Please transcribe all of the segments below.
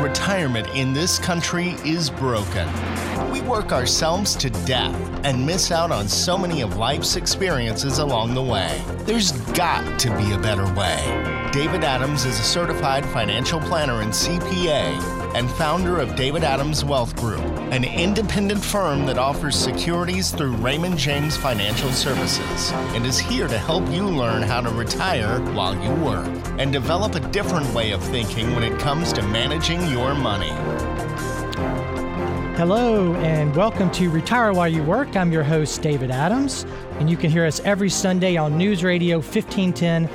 Retirement in this country is broken. We work ourselves to death and miss out on so many of life's experiences along the way. There's got to be a better way. David Adams is a certified financial planner and CPA and founder of David Adams Wealth Group, an independent firm that offers securities through Raymond James Financial Services, and is here to help you learn how to retire while you work and develop a different way of thinking when it comes to managing your money. Hello, and welcome to Retire While You Work. I'm your host, David Adams, and you can hear us every Sunday on News Radio 1510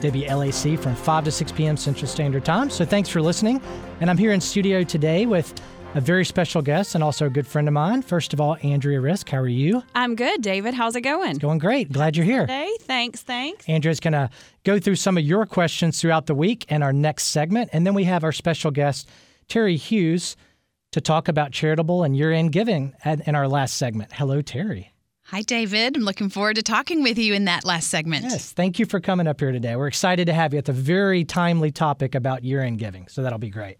WLAC from 5 to 6 p.m. Central Standard Time. So thanks for listening. And I'm here in studio today with a very special guest and also a good friend of mine. First of all, Andrea Risk. How are you? I'm good, David. How's it going? It's going great. Glad you're here. Hey, thanks, thanks. Andrea's going to go through some of your questions throughout the week and our next segment. And then we have our special guest, Terry Hughes, to talk about charitable and year end giving in our last segment. Hello, Terry. Hi, David. I'm looking forward to talking with you in that last segment. Yes, thank you for coming up here today. We're excited to have you at the very timely topic about year end giving, so that'll be great.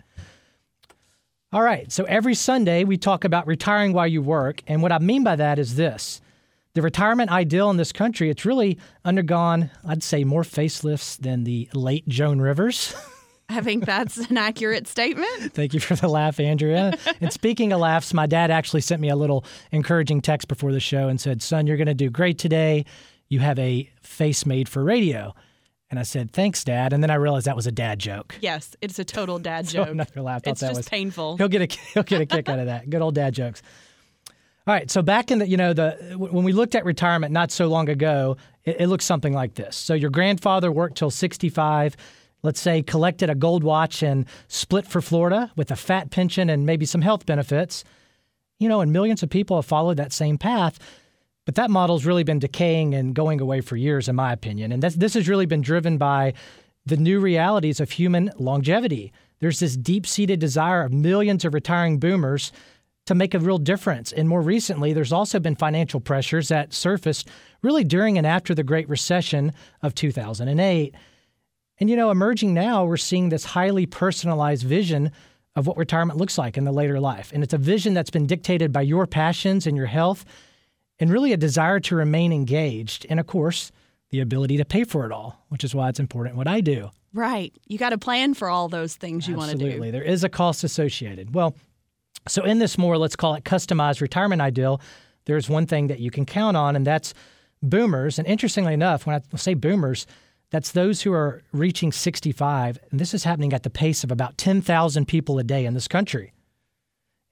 All right, so every Sunday we talk about retiring while you work, and what I mean by that is this. The retirement ideal in this country, it's really undergone, I'd say, more facelifts than the late Joan Rivers. I think that's an accurate statement. Thank you for the laugh, Andrea. and speaking of laughs, my dad actually sent me a little encouraging text before the show and said, Son, you're going to do great today. You have a face made for radio. And I said, "Thanks, Dad." And then I realized that was a dad joke. Yes, it's a total dad so joke. Gonna laugh. It's that just was, painful. He'll get a he'll get a kick out of that. Good old dad jokes. All right, so back in the you know the when we looked at retirement not so long ago, it, it looks something like this. So your grandfather worked till 65 let's say, collected a gold watch and split for Florida with a fat pension and maybe some health benefits, you know, and millions of people have followed that same path. But that model's really been decaying and going away for years, in my opinion. And this has really been driven by the new realities of human longevity. There's this deep seated desire of millions of retiring boomers to make a real difference. And more recently, there's also been financial pressures that surfaced really during and after the Great Recession of 2008. And you know, emerging now, we're seeing this highly personalized vision of what retirement looks like in the later life. And it's a vision that's been dictated by your passions and your health, and really a desire to remain engaged. And of course, the ability to pay for it all, which is why it's important what I do. Right. You got to plan for all those things you want to do. Absolutely. There is a cost associated. Well, so in this more, let's call it customized retirement ideal, there's one thing that you can count on, and that's boomers. And interestingly enough, when I say boomers, that's those who are reaching 65, and this is happening at the pace of about 10,000 people a day in this country.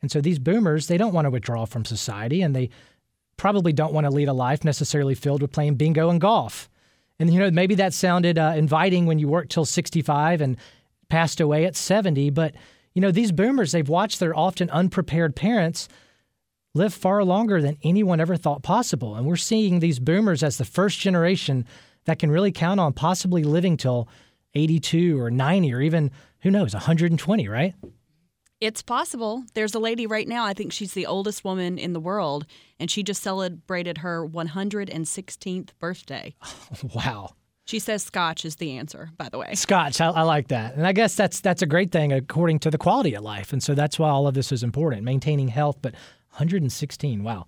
And so these boomers, they don't want to withdraw from society, and they probably don't want to lead a life necessarily filled with playing bingo and golf. And you know, maybe that sounded uh, inviting when you worked till 65 and passed away at 70, but you know, these boomers, they've watched their often unprepared parents live far longer than anyone ever thought possible. And we're seeing these boomers as the first generation that can really count on possibly living till 82 or 90 or even, who knows, 120, right? It's possible. There's a lady right now, I think she's the oldest woman in the world, and she just celebrated her 116th birthday. wow. She says scotch is the answer, by the way. Scotch, I, I, like that. And I guess that's that's a great thing according to the quality of life. And so that's why all of this is important, maintaining health, but 116, wow.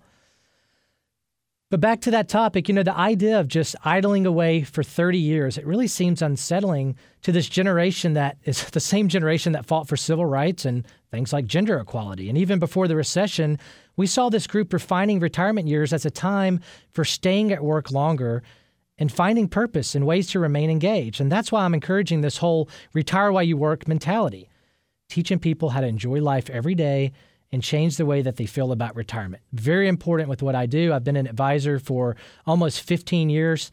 But back to that topic, you know, the idea of just idling away for 30 years, it really seems unsettling to this generation that is the same generation that fought for civil rights and things like gender equality. And even before the recession, we saw this group refining retirement years as a time for staying at work longer and finding purpose and ways to remain engaged. And that's why I'm encouraging this whole retire while you work mentality, teaching people how to enjoy life every day and change the way that they feel about retirement. Very important with what I do. I've been an advisor for almost 15 years,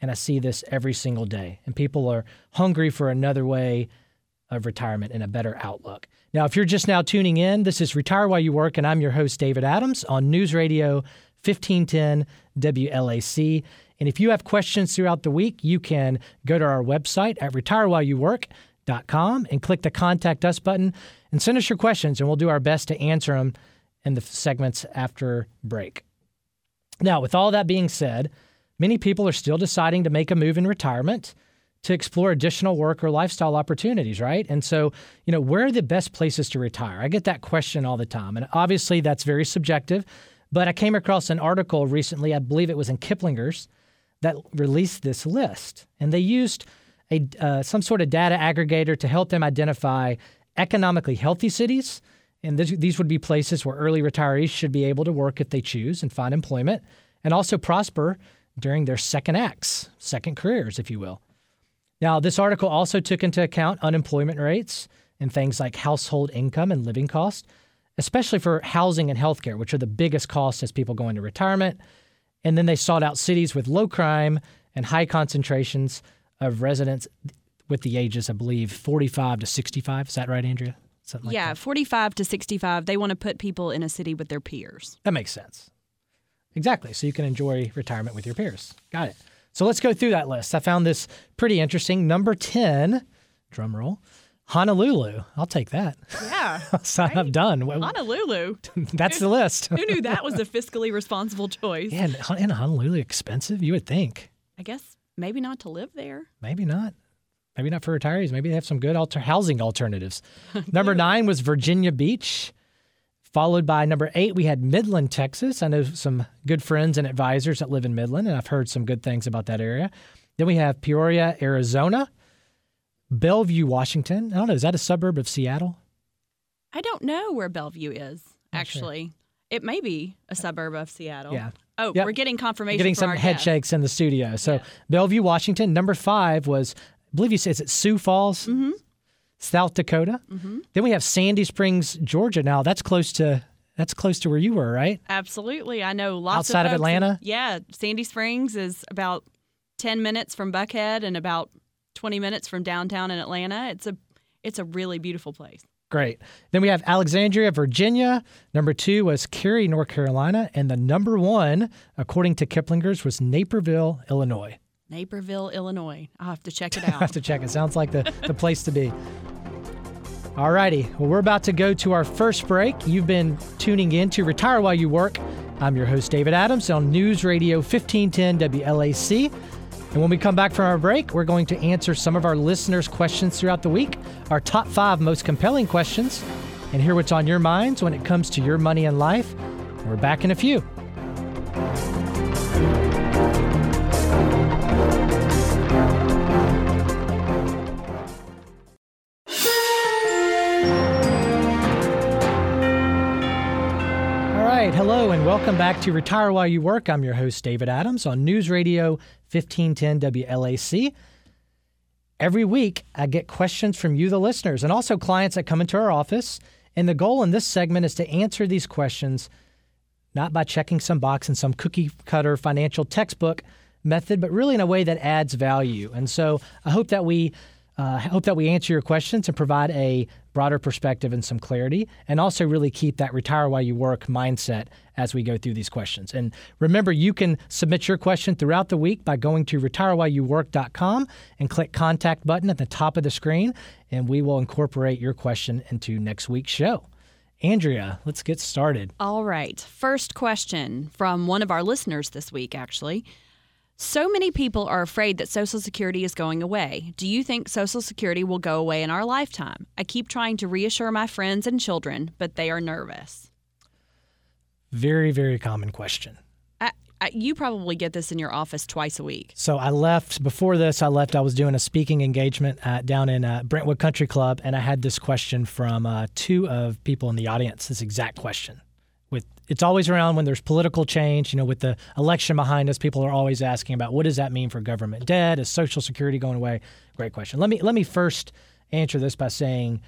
and I see this every single day. And people are hungry for another way of retirement and a better outlook. Now, if you're just now tuning in, this is Retire While You Work, and I'm your host, David Adams, on News Radio 1510 WLAC. And if you have questions throughout the week, you can go to our website at retirewhileyouwork.com and click the Contact Us button and send us your questions, and we'll do our best to answer them in the segments after break. Now, with all that being said, many people are still deciding to make a move in retirement. to explore additional work or lifestyle opportunities, right? And so, you know, where are the best places to retire? I get that question all the time. And obviously, that's very subjective. But I came across an article recently, I believe it was in Kiplinger's, that released this list. And they used a, uh, some sort of data aggregator to help them identify economically healthy cities. And this, these would be places where early retirees should be able to work if they choose and find employment and also prosper during their second acts, second careers, if you will. Now, this article also took into account unemployment rates and things like household income and living costs, especially for housing and healthcare, which are the biggest costs as people go into retirement. And then they sought out cities with low crime and high concentrations of residents with the ages, I believe, 45 to 65. Is that right, Andrea? Something like yeah, that. 45 to 65. They want to put people in a city with their peers. That makes sense. Exactly. So you can enjoy retirement with your peers. Got it. So let's go through that list. I found this pretty interesting. Number 10, drum roll, Honolulu. I'll take that. Yeah. so right. I'm done. Honolulu. That's the list. Who knew that was a fiscally responsible choice? Yeah, and Honolulu expensive? You would think. I guess maybe not to live there. Maybe not. Maybe not for retirees. Maybe they have some good alter- housing alternatives. Number nine was Virginia Beach. Followed by number eight, we had Midland, Texas. I know some good friends and advisors that live in Midland, and I've heard some good things about that area. Then we have Peoria, Arizona, Bellevue, Washington. I don't know, is that a suburb of Seattle? I don't know where Bellevue is, actually. Sure. It may be a suburb of Seattle. Yeah. Oh, yep. we're getting confirmation. We're Getting some head guest. shakes in the studio. So yeah. Bellevue, Washington. Number five was, believe you said, is it Sioux Falls? Mm-hmm. South Dakota. Mm-hmm. Then we have Sandy Springs, Georgia. Now that's close to that's close to where you were, right? Absolutely. I know lots outside of, of Atlanta. yeah, Sandy Springs is about ten minutes from Buckhead and about twenty minutes from downtown in Atlanta. It's a it's a really beautiful place. Great. Then we have Alexandria, Virginia. Number two was Cary, North Carolina, and the number one, according to Kiplinger's, was Naperville, Illinois. Naperville, Illinois. I'll have to check it out. I have to check it. Sounds like the, the place to be. All righty. Well, we're about to go to our first break. You've been tuning in to Retire While You Work. I'm your host, David Adams, on News Radio 1510 WLAC. And when we come back from our break, we're going to answer some of our listeners' questions throughout the week, our top five most compelling questions, and hear what's on your minds when it comes to your money and life. We're back in a few. Hello, and welcome back to Retire While You Work. I'm your host, David Adams, on News Radio 1510 WLAC. Every week, I get questions from you, the listeners, and also clients that come into our office. And the goal in this segment is to answer these questions not by checking some box in some cookie cutter financial textbook method, but really in a way that adds value. And so I hope that we uh, hope that we answer your questions and provide a broader perspective and some clarity, and also really keep that retire while you work mindset as we go through these questions. And remember, you can submit your question throughout the week by going to retirewhileyouwork.com and click contact button at the top of the screen, and we will incorporate your question into next week's show. Andrea, let's get started. All right. First question from one of our listeners this week, actually. So many people are afraid that Social Security is going away. Do you think Social Security will go away in our lifetime? I keep trying to reassure my friends and children, but they are nervous. Very, very common question. I, I, you probably get this in your office twice a week. So I left before this. I left. I was doing a speaking engagement down in uh, Brentwood Country Club, and I had this question from uh, two of people in the audience. This exact question it's always around when there's political change. You know, with the election behind us, people are always asking about what does that mean for government debt? Is Social Security going away? Great question. Let me let me first answer this by saying,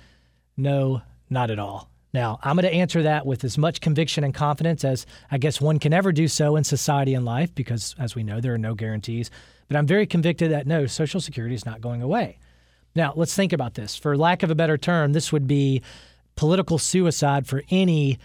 no, not at all. Now, I'm going to answer that with as much conviction and confidence as I guess one can ever do so in society and life, because as we know, there are no guarantees. But I'm very convicted that no, Social Security is not going away. Now, let's think about this. For lack of a better term, this would be political suicide for any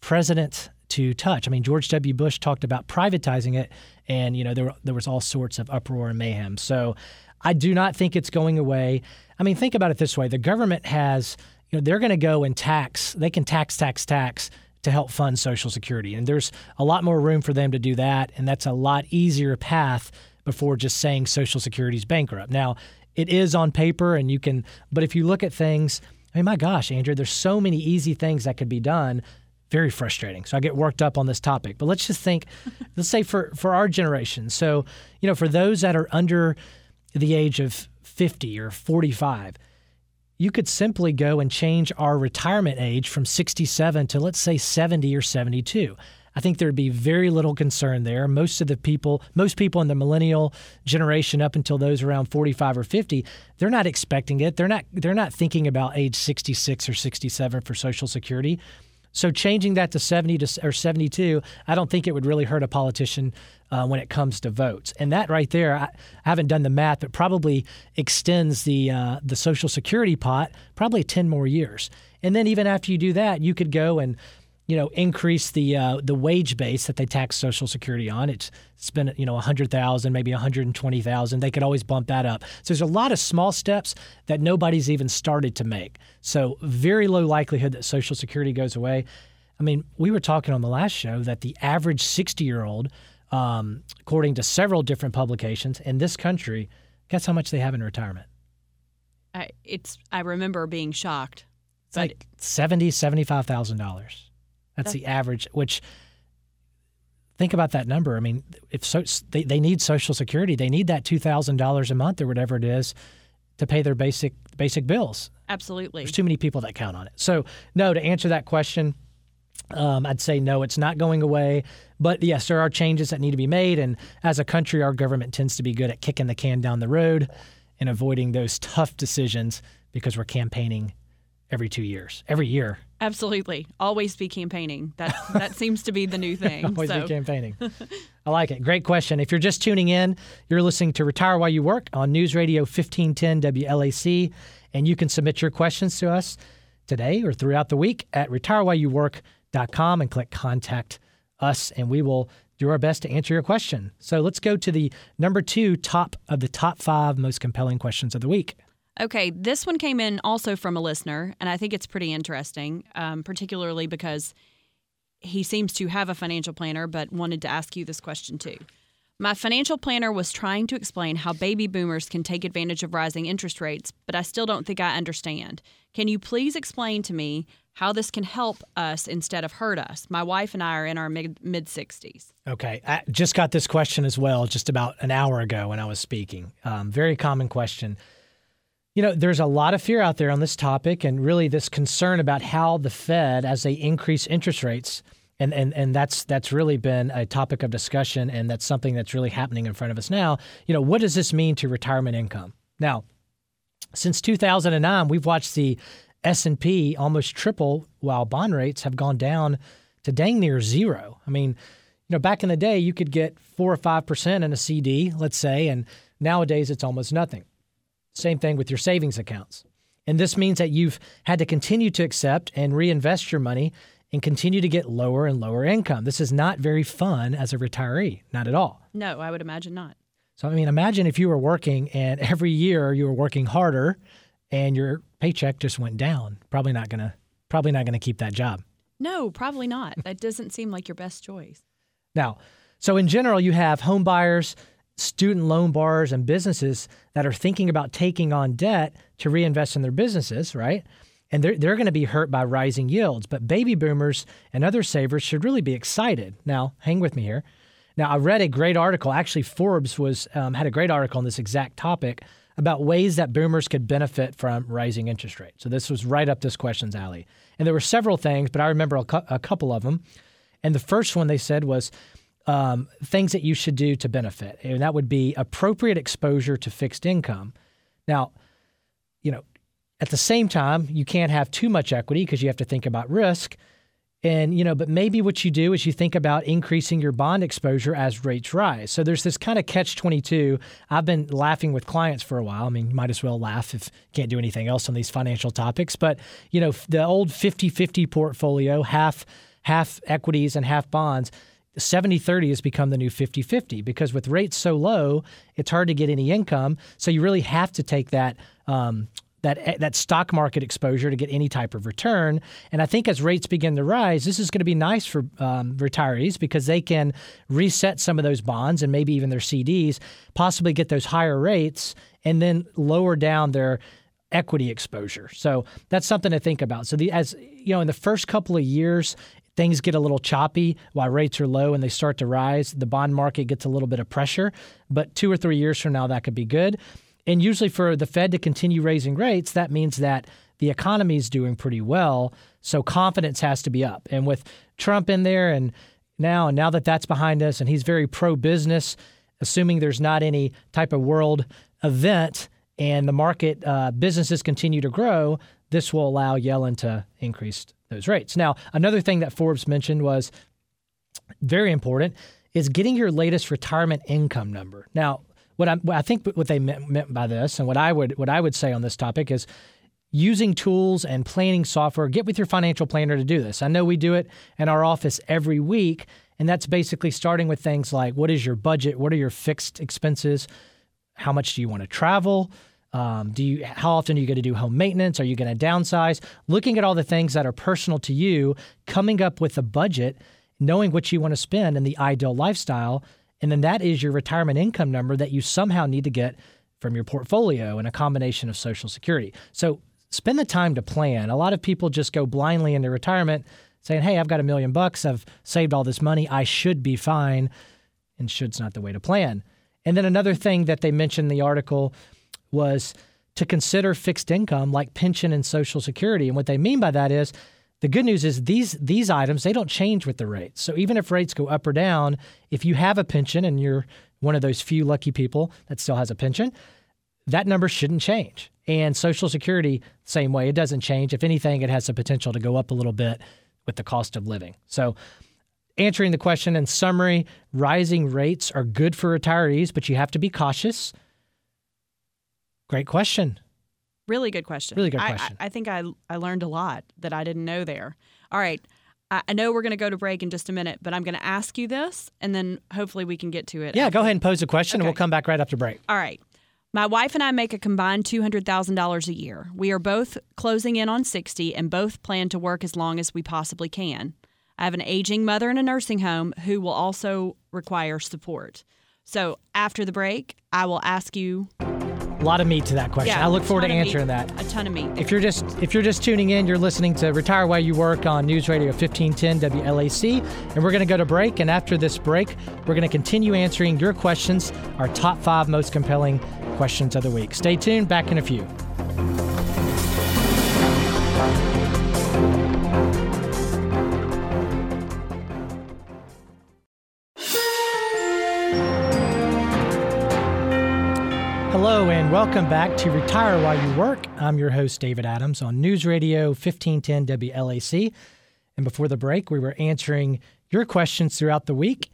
president to touch. I mean, George W. Bush talked about privatizing it, and you know there there was all sorts of uproar and mayhem. So I do not think it's going away. I mean, think about it this way: the government has, you know, they're going to go and tax. They can tax, tax, tax to help fund Social Security, and there's a lot more room for them to do that, and that's a lot easier path before just saying Social Security is bankrupt. Now, it is on paper, and you can, but if you look at things, I mean, my gosh, Andrew, there's so many easy things that could be done. Very frustrating. So I get worked up on this topic. But let's just think, let's say for, for our generation. So, you know, for those that are under the age of 50 or 45, you could simply go and change our retirement age from 67 to, let's say, 70 or 72. I think there'd be very little concern there. Most of the people, most people in the millennial generation up until those around 45 or 50, they're not expecting it. They're not they're not thinking about age 66 or 67 for social security. So changing that to 70 to, or 72, I don't think it would really hurt a politician uh, when it comes to votes. And that right there, I, I, haven't done the math, but probably extends the uh, the Social Security pot probably 10 more years. And then even after you do that, you could go and you know, increase the uh, the wage base that they tax Social Security on. It's it's been you know a hundred thousand, maybe a hundred and twenty thousand. They could always bump that up. So there's a lot of small steps that nobody's even started to make. So very low likelihood that Social Security goes away. I mean, we were talking on the last show that the average sixty year old, um, according to several different publications in this country, guess how much they have in retirement? I, it's I remember being shocked. It's like seventy, seventy-five thousand dollars. That's, the average, which think about that number. I mean, if so, they, they need Social Security, they need that two thousand dollars a month or whatever it is to pay their basic basic bills. Absolutely, there's too many people that count on it. So, no, to answer that question, um, I'd say no, it's not going away. But yes, there are changes that need to be made, and as a country, our government tends to be good at kicking the can down the road and avoiding those tough decisions because we're campaigning every two years, every year. Absolutely, always be campaigning. That that seems to be the new thing. always so. be campaigning. I like it. Great question. If you're just tuning in, you're listening to Retire While You Work on News Radio 1510 WLAC, and you can submit your questions to us today or throughout the week at retirewhileyouwork.com and click Contact Us, and we will do our best to answer your question. So let's go to the number two top of the top five most compelling questions of the week. Okay, this one came in also from a listener, and I think it's pretty interesting, um, particularly because he seems to have a financial planner, but wanted to ask you this question too. My financial planner was trying to explain how baby boomers can take advantage of rising interest rates, but I still don't think I understand. Can you please explain to me how this can help us instead of hurt us? My wife and I are in our mid mid 60s. Okay, I just got this question as well just about an hour ago when I was speaking. Um, very common question. You know, there's a lot of fear out there on this topic, and really this concern about how the Fed, as they increase interest rates, and, and and that's that's really been a topic of discussion, and that's something that's really happening in front of us now. You know, what does this mean to retirement income? Now, since 2009, we've watched the S&P almost triple, while bond rates have gone down to dang near zero. I mean, you know, back in the day, you could get four or five percent in a CD, let's say, and nowadays it's almost nothing. Same thing with your savings accounts. And this means that you've had to continue to accept and reinvest your money and continue to get lower and lower income. This is not very fun as a retiree, not at all. No, I would imagine not. So, I mean, imagine if you were working and every year you were working harder and your paycheck just went down. Probably not going to probably not going to keep that job. No, probably not. That doesn't seem like your best choice. Now, so in general, you have home buyers, student loan borrowers and businesses that are thinking about taking on debt to reinvest in their businesses, right? And they're, they're going to be hurt by rising yields. But baby boomers and other savers should really be excited. Now, hang with me here. Now, I read a great article. Actually, Forbes was um, had a great article on this exact topic about ways that boomers could benefit from rising interest rates. So this was right up this question's alley. And there were several things, but I remember a, cu- a couple of them. And the first one they said was um, things that you should do to benefit. And that would be appropriate exposure to fixed income. Now, you know, at the same time, you can't have too much equity because you have to think about risk. And, you know, but maybe what you do is you think about increasing your bond exposure as rates rise. So there's this kind of catch 22. I've been laughing with clients for a while. I mean, you might as well laugh if you can't do anything else on these financial topics. But, you know, the old 50 50 portfolio, half, half equities and half bonds 70 30 has become the new 50 50 because with rates so low, it's hard to get any income. So you really have to take that. Um, that eh, that stock market exposure to get any type of return. And I think as rates begin to rise, this is going to be nice for um, retirees because they can reset some of those bonds and maybe even their CDs, possibly get those higher rates, and then lower down their equity exposure. So that's something to think about. So the as you know, in the first couple of years, things get a little choppy while rates are low and they start to rise. The bond market gets a little bit of pressure, but two or three years from now, that could be good. And usually, for the Fed to continue raising rates, that means that the economy is doing pretty well. So confidence has to be up. And with Trump in there, and now, and now that that's behind us, and he's very pro business, assuming there's not any type of world event and the market uh, businesses continue to grow, this will allow Yellen to increase those rates. Now, another thing that Forbes mentioned was very important is getting your latest retirement income number. Now, what, what i think what they meant, meant by this, and what I would what I would say on this topic is using tools and planning software. Get with your financial planner to do this. I know we do it in our office every week, and that's basically starting with things like what is your budget, what are your fixed expenses, how much do you want to travel. Um, do you how often are you going to do home maintenance? Are you going to downsize? Looking at all the things that are personal to you, coming up with a budget, knowing what you want to spend and the ideal lifestyle, and then that is your retirement income number that you somehow need to get from your portfolio and a combination of Social Security. So spend the time to plan. A lot of people just go blindly into retirement saying, "Hey, I've got a million bucks. I've saved all this money. I should be fine." And should's not the way to plan. And then another thing that they mentioned in the article was to consider fixed income like pension and social security. And what they mean by that is the good news is these these items they don't change with the rates. So even if rates go up or down, if you have a pension and you're one of those few lucky people that still has a pension, that number shouldn't change. And social security same way, it doesn't change. If anything, it has the potential to go up a little bit with the cost of living. So answering the question in summary, rising rates are good for retirees, but you have to be cautious. Great question. Really good question. Really good question. I, I, think I, I learned a lot that I didn't know there. All right. I, I know we're going to go to break in just a minute, but I'm going to ask you this, and then hopefully we can get to it. Yeah, go ahead and pose a question, Okay. and we'll come back right after break. All right. My wife and I make a combined $200,000 a year. We are both closing in on 60 and both plan to work as long as we possibly can. I have an aging mother in a nursing home who will also require support. So after the break, I will ask you. A lot of meat to that question. Yeah, I look forward to of meat. answering that. A ton of meat. If you're just if you're just tuning in, you're listening to Retire While You Work on News Radio 1510 WLAC, and we're going to go to break. And after this break, we're going to continue answering your questions, our top five most compelling questions of the week. Stay tuned. Back in a few. Welcome back to Retire While You Work. I'm your host, David Adams, on News Radio 1510 WLAC. And before the break, we were answering your questions throughout the week.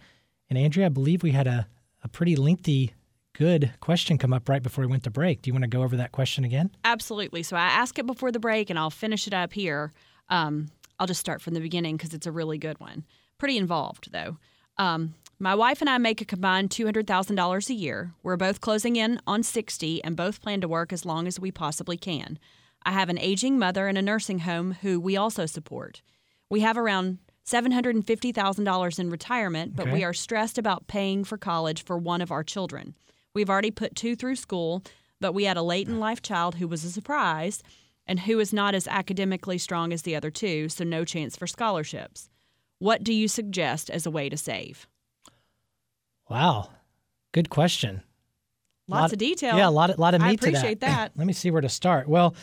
And Andrea, I believe we had a, a pretty lengthy, good question come up right before we went to break. Do you want to go over that question again? Absolutely. So I ask it before the break and I'll finish it up here. Um, I'll just start from the beginning because it's a really good one. Pretty involved, though. Um, my wife and I make a combined $200,000 a year. We're both closing in on 60 and both plan to work as long as we possibly can. I have an aging mother in a nursing home who we also support. We have around $750,000 in retirement, but Okay. we are stressed about paying for college for one of our children. We've already put two through school, but we had a late in life child who was a surprise and who is not as academically strong as the other two, so no chance for scholarships. What do you suggest as a way to save? Wow. Good question. Lots Lot- of detail. Yeah, a lot, of- lot of I meat to appreciate that. Let me see where to start. Well,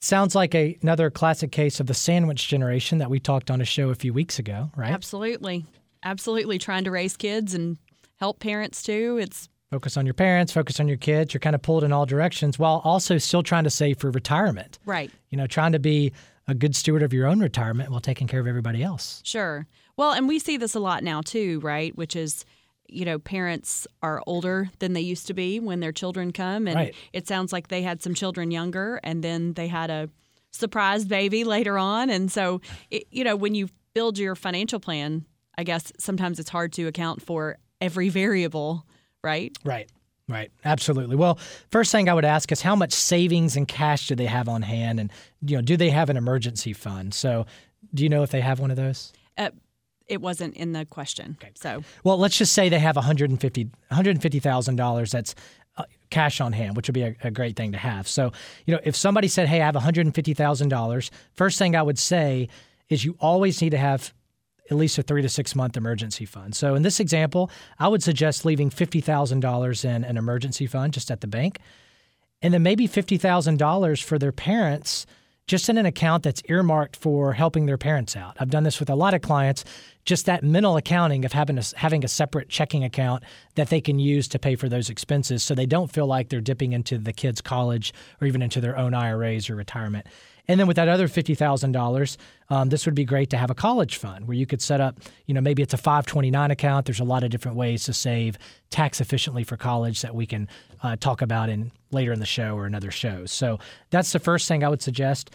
sounds like a, another classic case of the sandwich generation that we talked on a show a few weeks ago, right? Absolutely. Absolutely. Trying to raise kids and help parents too. It's Focus on your parents, focus on your kids. You're kind of pulled in all directions while also still trying to save for retirement. right. You know, trying to be a good steward of your own retirement while taking care of everybody else. Sure. Well, and we see this a lot now too, right? Which is, you know, parents are older than they used to be when their children come. And Right. it sounds like they had some children younger and then they had a surprise baby later on. And so, it, you know, when you build your financial plan, I guess sometimes it's hard to account for every variable, right? Right. Right, absolutely. Well, first thing I would ask is how much savings and cash do they have on hand, and you know, do they have an emergency fund? So, do you know if they have one of those? Uh, it wasn't in the question. Okay. So, Well, let's just say they have 150 $150,000 that's uh, cash on hand, which would be a, a great thing to have. So, you know, if somebody said, "Hey, I have $150,000," first thing I would say is you always need to have at least a 3 to 6 month emergency fund. So, in this example, I would suggest leaving $50,000 in an emergency fund just at the bank and then maybe $50,000 for their parents just in an account that's earmarked for helping their parents out. I've done this with a lot of clients, just that mental accounting of having a, having a separate checking account that they can use to pay for those expenses so they don't feel like they're dipping into the kids' college or even into their own IRAs or retirement. And then with that other fifty thousand um, dollars, this would be great to have a college fund where you could set up. You know, maybe it's a five twenty nine account. There's a lot of different ways to save tax efficiently for college that we can uh, talk about in later in the show or another show. So that's the first thing I would suggest.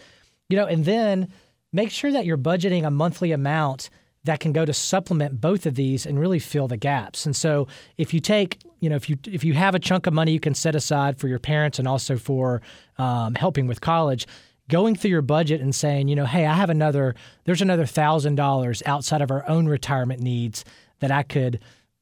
You know, and then make sure that you're budgeting a monthly amount that can go to supplement both of these and really fill the gaps. And so if you take, you know, if you if you have a chunk of money you can set aside for your parents and also for um, helping with college, going through your budget and saying, you know, hey, I have another, there's another thousand dollars outside of our own retirement needs that I could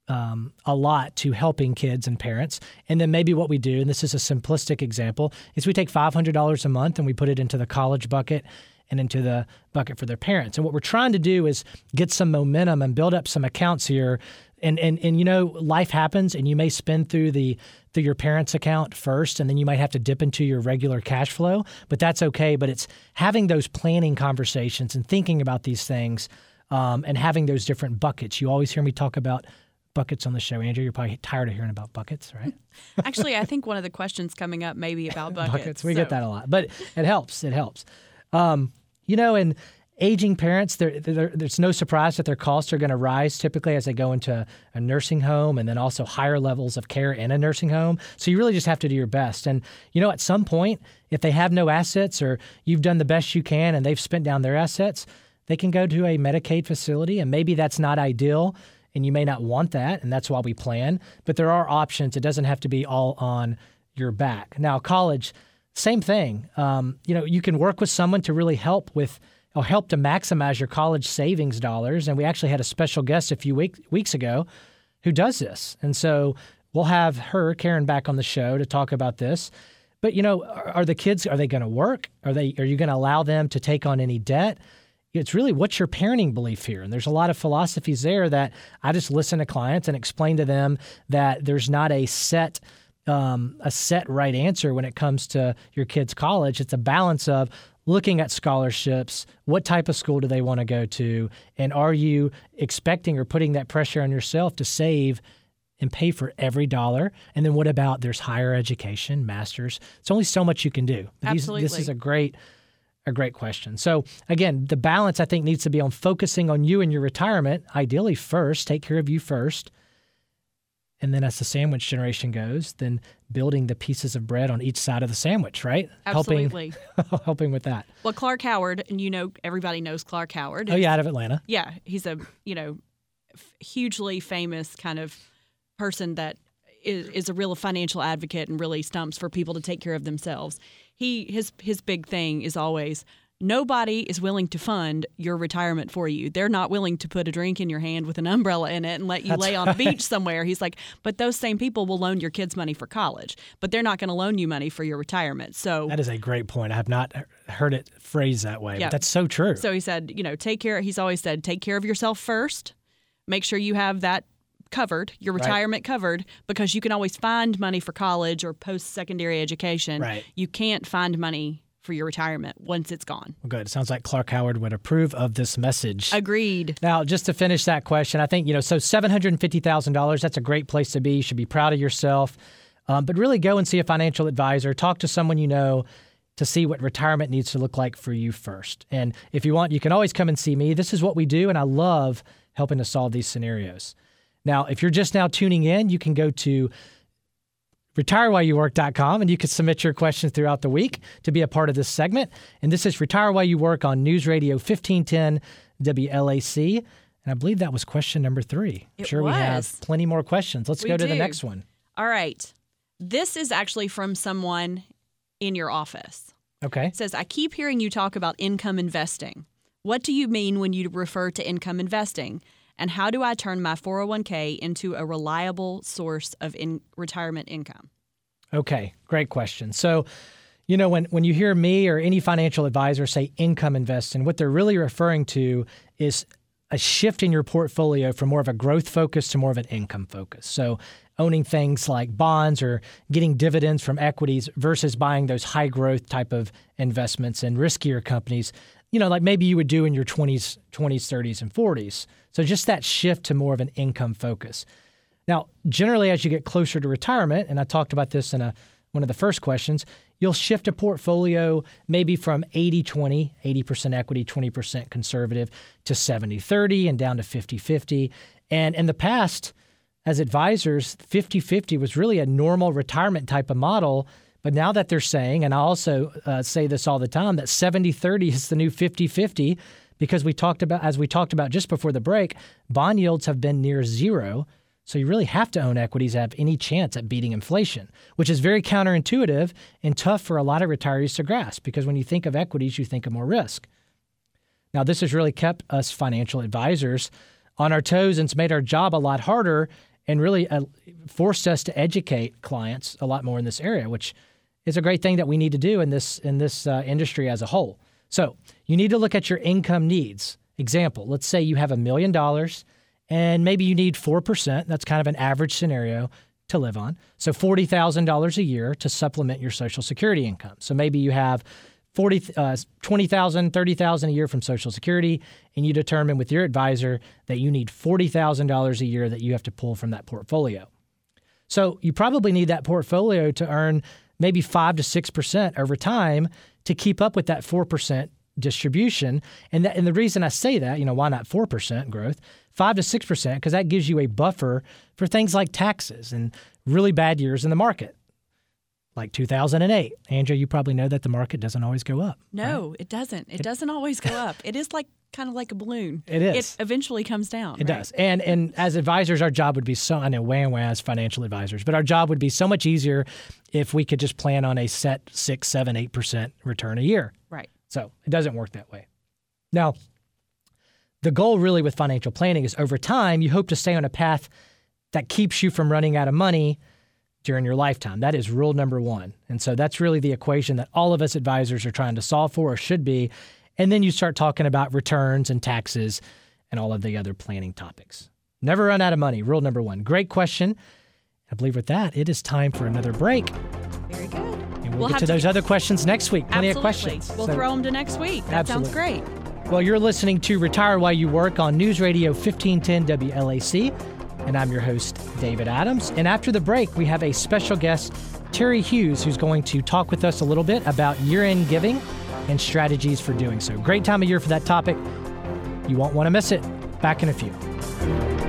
um, allot to helping kids and parents. And then maybe what we do, and this is a simplistic example, is we take $500 a month and we put it into the college bucket and into the bucket for their parents. And what we're trying to do is get some momentum and build up some accounts here. And and and you know, life happens and you may spend through the through your parents' account first and then you might have to dip into your regular cash flow, but that's okay. But it's having those planning conversations and thinking about these things um, and having those different buckets. You always hear me talk about buckets on the show. Andrew, you're probably tired of hearing about buckets, right? actually, I think one of the questions coming up may be about buckets. We so- get that a lot, but it helps. It helps. Um, you know, and aging parents, there, there, there's no surprise that their costs are going to rise typically as they go into a nursing home and then also higher levels of care in a nursing home. So you really just have to do your best. And, you know, at some point, if they have no assets or you've done the best you can and they've spent down their assets, they can go to a Medicaid facility. And maybe that's not ideal and you may not want that. And that's why we plan. But there are options. It doesn't have to be all on your back. Now, college, same thing. Um, you know, you can work with someone to really help with or help to maximize your college savings dollars. And we actually had a special guest a few week, weeks ago who does this. And so we'll have her, Karen, back on the show to talk about this. But you know, are, are the kids are they going to work? Are they are you going to allow them to take on any debt? It's really what's your parenting belief here? And there's a lot of philosophies there that I just listen to clients and explain to them that there's not a set um, a set right answer when it comes to your kid's college. It's a balance of looking at scholarships, what type of school do they want to go to, and are you expecting or putting that pressure on yourself to save and pay for every dollar? And then what about there's higher education, masters? It's only so much you can do. But these- this is a great a great question. So again, the balance I think needs to be on focusing on you and your retirement, ideally first, take care of you first. And then as the sandwich generation goes, then building the pieces of bread on each side of the sandwich, right? Absolutely. Helping helping with that. Well, Clark Howard, and you know, everybody knows Clark Howard. Oh yeah, out of Atlanta. yeah, he's a you know f- hugely famous kind of person that is, is a real financial advocate and really stumps for people to take care of themselves. He his his big thing is always nobody is willing to fund your retirement for you. They're not willing to put a drink in your hand with an umbrella in it and let you That's lay on a beach somewhere. He's like, but those same people will loan your kids money for college, but they're not going to loan you money for your retirement. So That is a great point. I have not heard it phrased that way, Yeah. but that's so true. So he said, you know, take care. He's always said, take care of yourself first. Make sure you have that covered, your Right. retirement covered, because you can always find money for college or post secondary education. Right. You can't find money for your retirement once it's gone. Well, good. It sounds like Clark Howard would approve of this message. Agreed. Now, just to finish that question, I think, you know, so $750,000, that's a great place to be. You should be proud of yourself. Um, but really go and see a financial advisor, talk to someone you know to see what retirement needs to look like for you first. And if you want, you can always come and see me. This is what we do, and I love helping to solve these scenarios. Now, if you're just now tuning in, you can go to retirewhileyouwork.com and you can submit your questions throughout the week to be a part of this segment. And this is Retire While You Work on News Radio 1510 WLAC. And I believe that was question number three. I'm It sure we have plenty more questions. Let's We go to the next one. All right. This is actually from someone in your office. Okay. It says, I keep hearing you talk about income investing. What do you mean when you refer to income investing? And how do I turn my 401k into a reliable source of in retirement income? Okay, great question. So, you know, when, when you hear me or any financial advisor say income investing, what they're really referring to is a shift in your portfolio from more of a growth focus to more of an income focus. So, owning things like bonds or getting dividends from equities versus buying those high growth type of investments in riskier companies, you know, like maybe you would do in your 20s, 20s, 30s, and 40s. So, just that shift to more of an income focus. Now, generally, as you get closer to retirement, and I talked about this in a, one of the first questions, you'll shift a portfolio maybe from 80 20, 80% equity, 20% conservative, to 70 30 and down to 50 50. And in the past, as advisors, 50 50 was really a normal retirement type of model. But now that they're saying, and I also uh, say this all the time, that 70 30 is the new 50 50 because we talked about, as we talked about just before the break, bond yields have been near zero. So you really have to own equities to have any chance at beating inflation, which is very counterintuitive and tough for a lot of retirees to grasp because when you think of equities, you think of more risk. Now, this has really kept us financial advisors on our toes and it's made our job a lot harder and really uh, forced us to educate clients a lot more in this area, which is a great thing that we need to do in this in this uh, industry as a whole. So you need to look at your income needs. Example: Let's say you have a million dollars and maybe you need 4%. That's kind of an average scenario to live on. So $40,000 a year to supplement your Social Security income. So maybe you have 40, uh, 20,000, 30,000 a year from Social Security, and you determine with your advisor that you need $40,000 a year that you have to pull from that portfolio. So you probably need that portfolio to earn maybe 5 to 6% over time to keep up with that 4% distribution. And that, and the reason I say that, you know, why not 4% growth? 5 to 6% because that gives you a buffer for things like taxes and really bad years in the market. Like 2008. Andrea, you probably know that the market doesn't always go up. No, right? it doesn't. It, it doesn't always go up. It is like kind of like a balloon. It is. It eventually comes down. It right? does. And and as advisors, our job would be so I know wham wham as financial advisors, but our job would be so much easier if we could just plan on a set six, seven, eight percent return a year. Right. So it doesn't work that way. Now, the goal really with financial planning is over time, you hope to stay on a path that keeps you from running out of money during your lifetime. That is rule number one. And so that's really the equation that all of us advisors are trying to solve for or should be. And then you start talking about returns and taxes and all of the other planning topics. Never run out of money. Rule number one. Great question. I believe with that, it is time for another break. Very good. And we'll, we'll get to, to those other questions next week. Plenty absolutely. of questions. We'll so, throw them to next week. That absolutely. sounds great. Well, you're listening to Retire While You Work on News Radio 1510 WLAC, and I'm your host, David Adams. And after the break, we have a special guest, Terry Hughes, who's going to talk with us a little bit about year end giving and strategies for doing so. Great time of year for that topic. You won't want to miss it. Back in a few.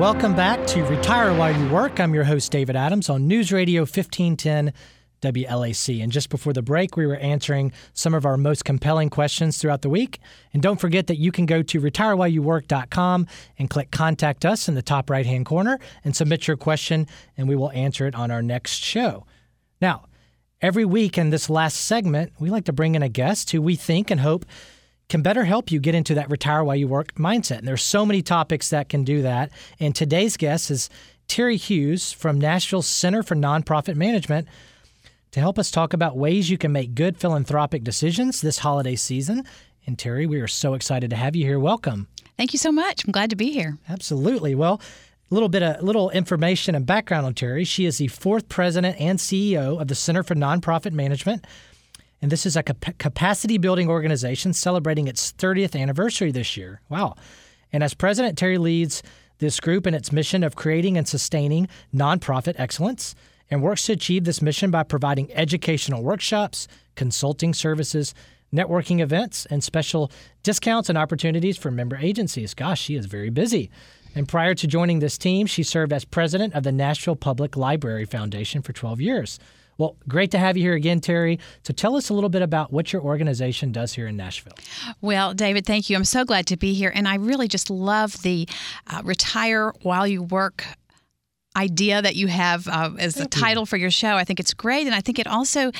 Welcome back to Retire While You Work. I'm your host, David Adams, on News Radio 1510 WLAC. And just before the break, we were answering some of our most compelling questions throughout the week. And don't forget that you can go to retirewhileyouwork.com and click Contact Us in the top right hand corner and submit your question, and we will answer it on our next show. Now, every week in this last segment, we like to bring in a guest who we think and hope can better help you get into that retire while you work mindset. And there's so many topics that can do that. And today's guest is Terry Hughes from Nashville Center for Nonprofit Management to help us talk about ways you can make good philanthropic decisions this holiday season. And Terry, we are so excited to have you here. Welcome. Thank you so much. I'm glad to be here. Absolutely. Well, a little bit of little information and background on Terry. She is the fourth president and CEO of the Center for Nonprofit Management, and this is a capacity building organization celebrating its 30th anniversary this year. Wow. And as president, Terry leads this group in its mission of creating and sustaining nonprofit excellence and works to achieve this mission by providing educational workshops, consulting services, networking events, and special discounts and opportunities for member agencies. Gosh, she is very busy. And prior to joining this team, she served as president of the Nashville Public Library Foundation for 12 years. Well, great to have you here again, Terry. So tell us a little bit about what your organization does here in Nashville. Well, David, thank you. I'm so glad to be here. And I really just love the uh, retire while you work idea that you have uh, as the title for your show. I think it's great, and I think it also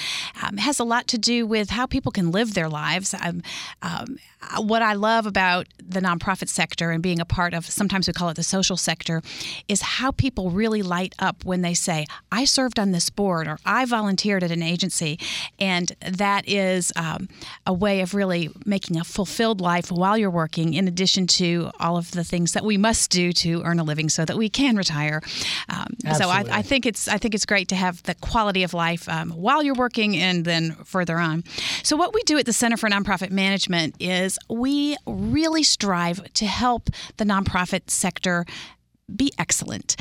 um, has a lot to do with how people can live their lives. Um, um, what I love about the nonprofit sector and being a part of, sometimes we call it the social sector, is how people really light up when they say, "I served on this board" or "I volunteered at an agency," and that is um, a way of really making a fulfilled life while you're working, in addition to all of the things that we must do to earn a living so that we can retire. Um, so I, I, think it's I think it's great to have the quality of life um, while you're working and then further on. So what we do at the Center for Nonprofit Management is we really strive to help the nonprofit sector be excellent,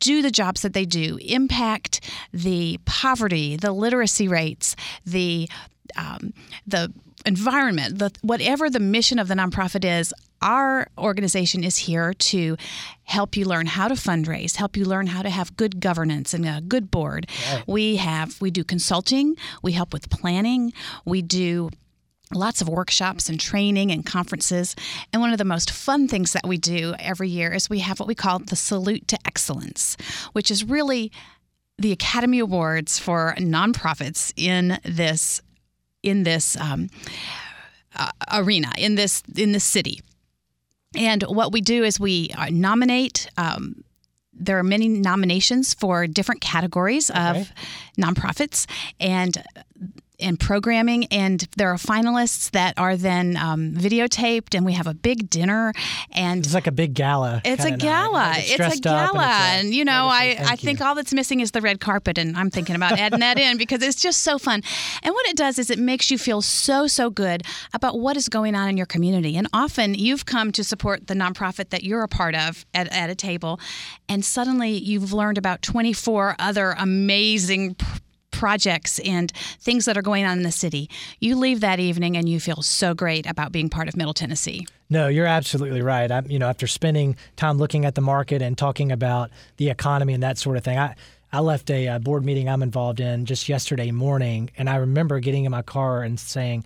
do the jobs that they do, impact the poverty, the literacy rates, the um, the environment, the, whatever the mission of the nonprofit is, our organization is here to help you learn how to fundraise, help you learn how to have good governance and a good board. Right. We have we do consulting, we help with planning, we do lots of workshops and training and conferences. And one of the most fun things that we do every year is we have what we call the Salute to Excellence, which is really the Academy Awards for nonprofits in this in this um, uh, arena in this in this city. And what we do is we uh, nominate. Um, there are many nominations for different categories okay. of nonprofits, and and programming, and there are finalists that are then um, videotaped, and we have a big dinner. And it's like a big gala. It's a gala. It's, it's a gala, and, and, you know, I I think all that's missing is the red carpet, and I'm thinking about adding that in because it's just so fun. And what it does is it makes you feel so so good about what is going on in your community. And often you've come to support the nonprofit that you're a part of at, at a table, and suddenly you've learned about 24 other amazing projects and things that are going on in the city. You leave that evening and you feel so great about being part of Middle Tennessee. No, you're absolutely right. I, you know, after spending time looking at the market and talking about the economy and that sort of thing, I I left a, a board meeting I'm involved in just yesterday morning, and I remember getting in my car and saying.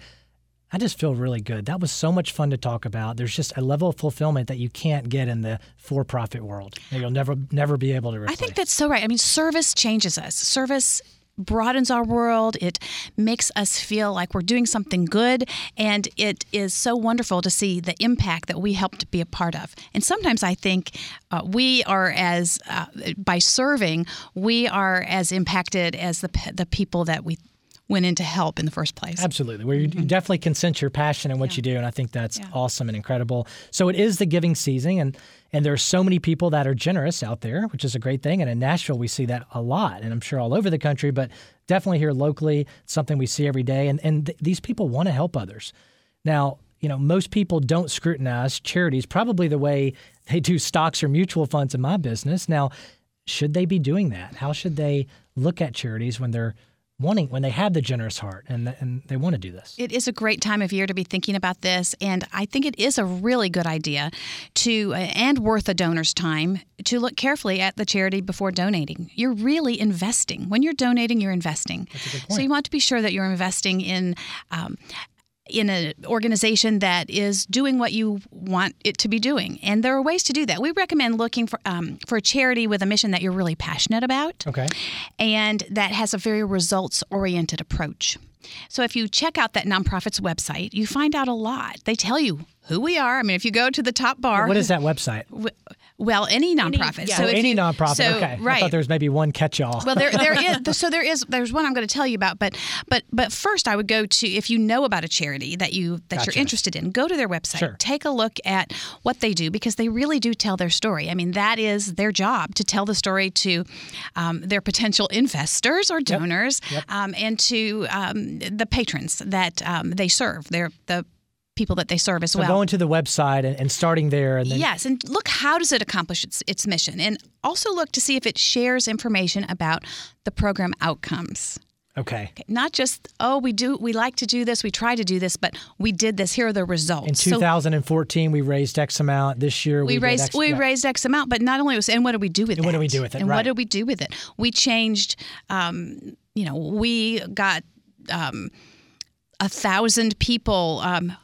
I just feel really good. That was so much fun to talk about. There's just a level of fulfillment that you can't get in the for-profit world. You'll never never be able to replace. I think that's so right. I mean, service changes us. Service broadens our world. It makes us feel like we're doing something good. And it is so wonderful to see the impact that we help to be a part of. And sometimes I think uh, we are as, uh, by serving, we are as impacted as the, the people that we went in to help in the first place. Absolutely. Where you, mm-hmm. definitely can sense your passion in what yeah. you do. And I think that's yeah. awesome and incredible. So it is the giving season. And and there are so many people that are generous out there, which is a great thing. And in Nashville, we see that a lot. And I'm sure all over the country, but definitely here locally, it's something we see every day. And, and th- these people want to help others. Now, you know, most people don't scrutinize charities probably the way they do stocks or mutual funds in my business. Now, should they be doing that? How should they look at charities when they're wanting when they have the generous heart and and they want to do this. It is a great time of year to be thinking about this and I think it is a really good idea to uh, and worth a donor's time to look carefully at the charity before donating. You're really investing. When you're donating, you're investing. So you want to be sure that you're investing in um, in an organization that is doing what you want it to be doing. And there are ways to do that. We recommend looking for um, for a charity with a mission that you're really passionate about, okay, and that has a very results oriented approach. So if you check out that nonprofit's website, you find out a lot. They tell you who we are. I mean, if you go to the top bar, what is that website? Well, any nonprofit. Any, yeah. so oh, any you, nonprofit. So, okay, right. I thought there was maybe one catch-all. Well, there there is. So there is. There's one I'm going to tell you about. But but but first, I would go to if you know about a charity that you that gotcha. you're interested in, go to their website. Sure. Take a look at what they do because they really do tell their story. I mean, that is their job to tell the story to um, their potential investors or donors, yep. Yep. Um, and to um, the patrons that um, they serve. They're the people that they serve as so well. Going to the website and, and starting there, and then yes, and look how does it accomplish its its mission, and also look to see if it shares information about the program outcomes. Okay. okay. Not just oh we do we like to do this we try to do this but we did this here are the results. In 2014 so, we raised X amount. This year we, we raised X, we yeah. raised X amount but not only was and what did we do with it? What did we do with it? And right. what did we do with it? We changed um, you know, we got um, a thousand people. Um,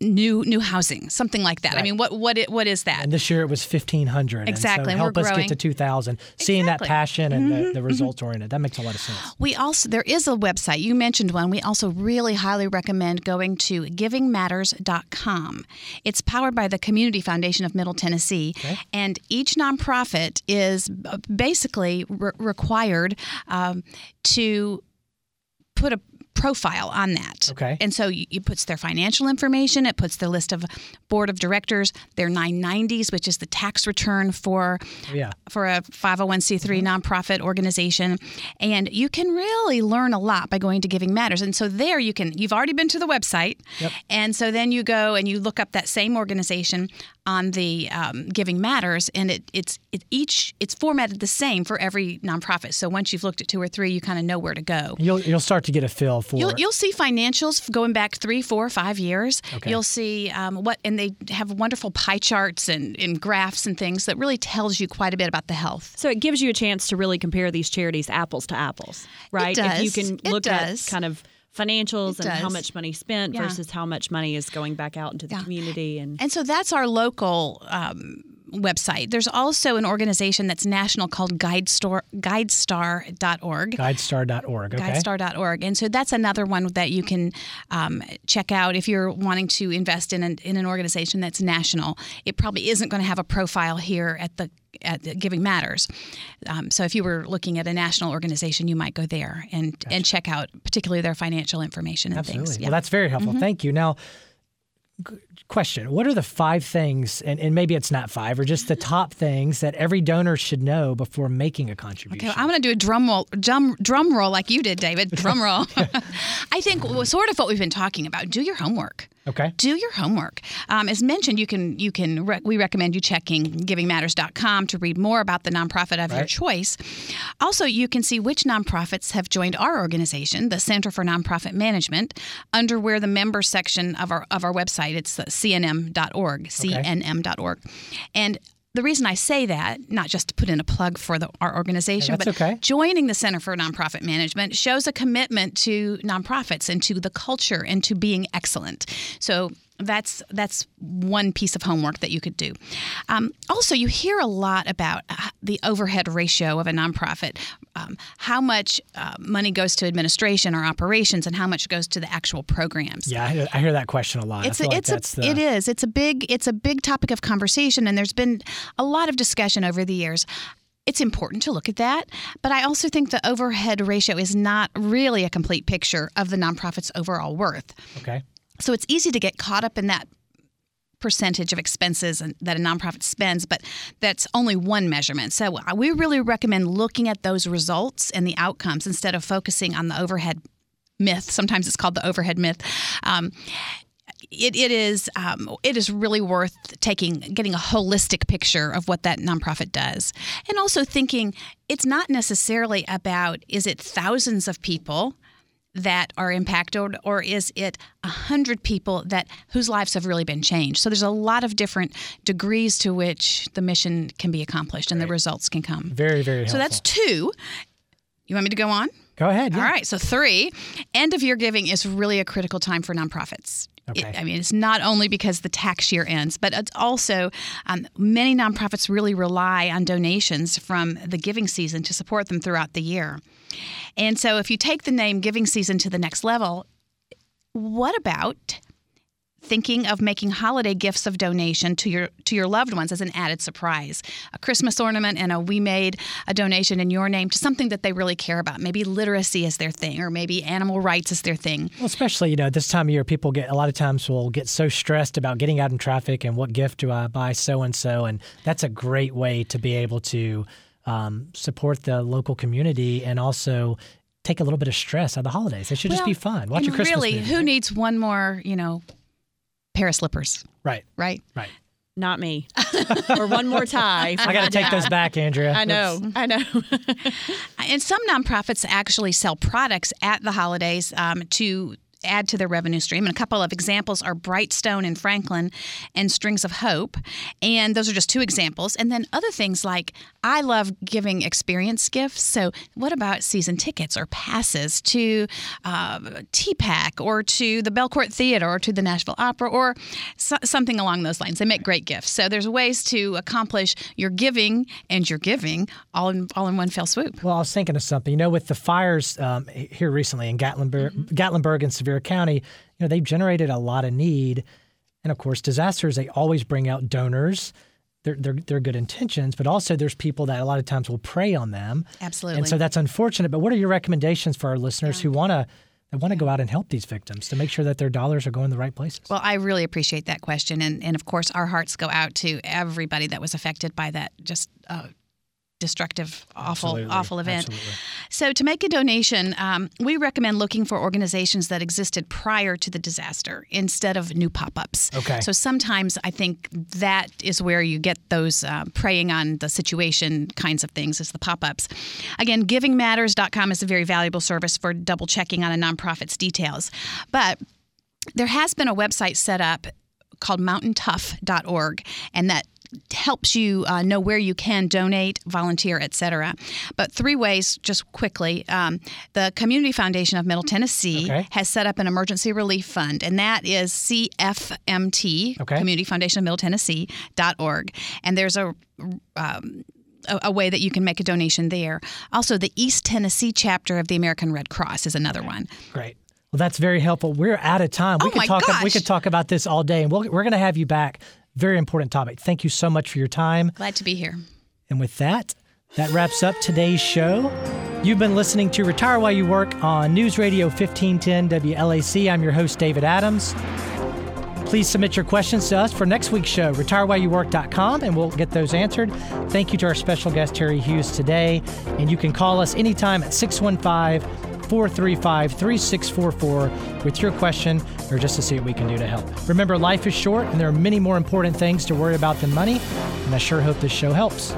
new new housing, something like that. I mean, what what it, what is that? And this year it was 1,500. Exactly, And and so help us get to 2,000. Seeing that Exactly. Mm-hmm, passion and the, the results oriented, that makes a lot of sense. We also there is a website. You mentioned one. We also really highly recommend going to givingmatters.com. It's powered by the Community Foundation of Middle Tennessee, and each nonprofit is uh, basically re- required um, to put a profile on that. Okay. And so it puts their financial information, it puts the list of board of directors, their 990s, which is the tax return for Yeah. for a 501c3 nonprofit organization and you can really learn a lot by going to giving matters and so there you can you've already been to the website Yep. and so then you go and you look up that same organization on the um, giving matters and it, it's it each it's formatted the same for every nonprofit so once you've looked at two or three you kind of know where to go You'll, you'll start to get a feel for You'll, you'll see financials going back three, four, five years. Okay. You'll see um, what, and they have wonderful pie charts and, and graphs and things that really tells you quite a bit about the health. So it gives you a chance to really compare these charities apples to apples, right? If you does. can It look does. at kind of financials It and how much money spent Yeah. versus how much money is going back out into the Yeah. community and And so that's our local um, website. There's also an organization that's national called GuideStar, GuideStar.org. guidestar.org. Okay. GuideStar.org. And so that's another one that you can um, check out if you're wanting to invest in an, in an organization that's national. It probably isn't going to have a profile here at the at the Giving Matters. Um, so if you were looking at a national organization, you might go there and and check out particularly their financial information and Absolutely. things. Well, that's very helpful. Mm-hmm. Thank you. Now, question What are the five things, and, and maybe it's not five, or just the top things that every donor should know before making a contribution? Okay, I'm going to do a drum roll, drum, drum roll like you did, David. Drum roll. I think sort of what we've been talking about. Do your homework. Okay. Do your homework. Um, as mentioned, you can you can re- we recommend you checking givingmatters.com to read more about the nonprofit of your choice. Also, you can see which nonprofits have joined our organization, the Center for Nonprofit Management, under where the member section of our of our website. It's cnm.org, cnm.org, and. The reason I say that, not just to put in a plug for the, our organization, Yeah, but okay. joining the Center for Nonprofit Management shows a commitment to nonprofits and to the culture and to being excellent. So that's that's one piece of homework that you could do. Um, also, you hear a lot about uh, the overhead ratio of a nonprofit, um, how much uh, money goes to administration or operations, and how much goes to the actual programs Yeah, I hear, I hear that question a lot. it's a, like it's a, the, it is it's a big it's a big topic of conversation and there's been a lot of discussion over the years it's important to look at that but i also think the overhead ratio is not really a complete picture of the nonprofit's overall worth Okay. So it's easy to get caught up in that percentage of expenses that a nonprofit spends, but that's only one measurement. So we really recommend looking at those results and the outcomes instead of focusing on the overhead myth. Sometimes it's called the overhead myth. Um, it, it is um, it is really worth taking getting a holistic picture of what that nonprofit does and also thinking it's not necessarily about is it thousands of people that are impacted or is it a hundred people that whose lives have really been changed so there's a lot of different degrees to which the mission can be accomplished and the results can come Very, very helpful. so that's two you want me to go on Go ahead. yeah. all right. So three, end of year giving is really a critical time for nonprofits. It- I mean, it's not only because the tax year ends, but it's also um, many nonprofits really rely on donations from the giving season to support them throughout the year. And so, if you take the name giving season to the next level, what about thinking of making holiday gifts of donation to your to your loved ones as an added surprise a christmas ornament and a we made a donation in your name to something that they really care about maybe literacy is their thing or maybe animal rights is their thing Well, especially you know this time of year, people get a lot of times will get so stressed about getting out in traffic and what gift do I buy so and so, and that's a great way to be able to um, support the local community and also take a little bit of stress out of the holidays. It should just be fun. Watch and a Christmas really movie. who needs one more you know pair of slippers right, right right. not me. or one more tie. I got to take dad. those back, Andrea. I know. I know. and some nonprofits actually sell products at the holidays um, to add to their revenue stream. And a couple of examples are Brightstone in Franklin and Strings of Hope. And those are just two examples. And then other things like I love giving experience gifts. So, what about season tickets or passes to uh, TPAC or to the Belcourt Theater or to the Nashville Opera or so- something along those lines? They make great gifts. So, there's ways to accomplish your giving and your giving all in, all in one fell swoop. Well, I was thinking of something. You know, with the fires um, here recently in Gatlinburg, mm-hmm. Gatlinburg and Sevier County, you know, they've generated a lot of need. And of course, disasters, they always bring out donors. They're, they're, they're good intentions, but also there's people that a lot of times will prey on them. Absolutely. And so that's unfortunate. But what are your recommendations for our listeners yeah. who want to that want to go out and help these victims to make sure that their dollars are going the right places? Well, I really appreciate that question. And, and of course, our hearts go out to everybody that was affected by that just uh, destructive, awful, Absolutely. awful event. Absolutely. So, to make a donation, um, we recommend looking for organizations that existed prior to the disaster instead of new pop ups. Okay. So, sometimes I think that is where you get those uh, preying on the situation kinds of things, is the pop ups. Again, givingmatters.com is a very valuable service for double checking on a nonprofit's details. But there has been a website set up called mountaintough.org, and that helps you uh, know where you can donate, volunteer, etc. But three ways, just quickly. Um, the Community Foundation of Middle Tennessee okay. has set up an emergency relief fund, and that is CFMT, okay. Community Foundation of Middle Tennessee.org. And there's a um, a, way that you can make a donation there. Also, the East Tennessee chapter of the American Red Cross is another one. Great. Well, that's very helpful. We're out of time. We oh could talk. Gosh. We could talk about this all day, and we we are going to have you back very important topic. Thank you so much for your time. Glad to be here. And with that, that wraps up today's show. You've been listening to Retire While You Work on News Radio 1510 WLAC. I'm your host, David Adams. Please submit your questions to us for next week's show, retirewhileyouwork.com, and we'll get those answered. Thank you to our special guest, Terry Hughes, today. And you can call us anytime at 615 435 3644 with your question or just to see what we can do to help. Remember, life is short and there are many more important things to worry about than money, and I sure hope this show helps.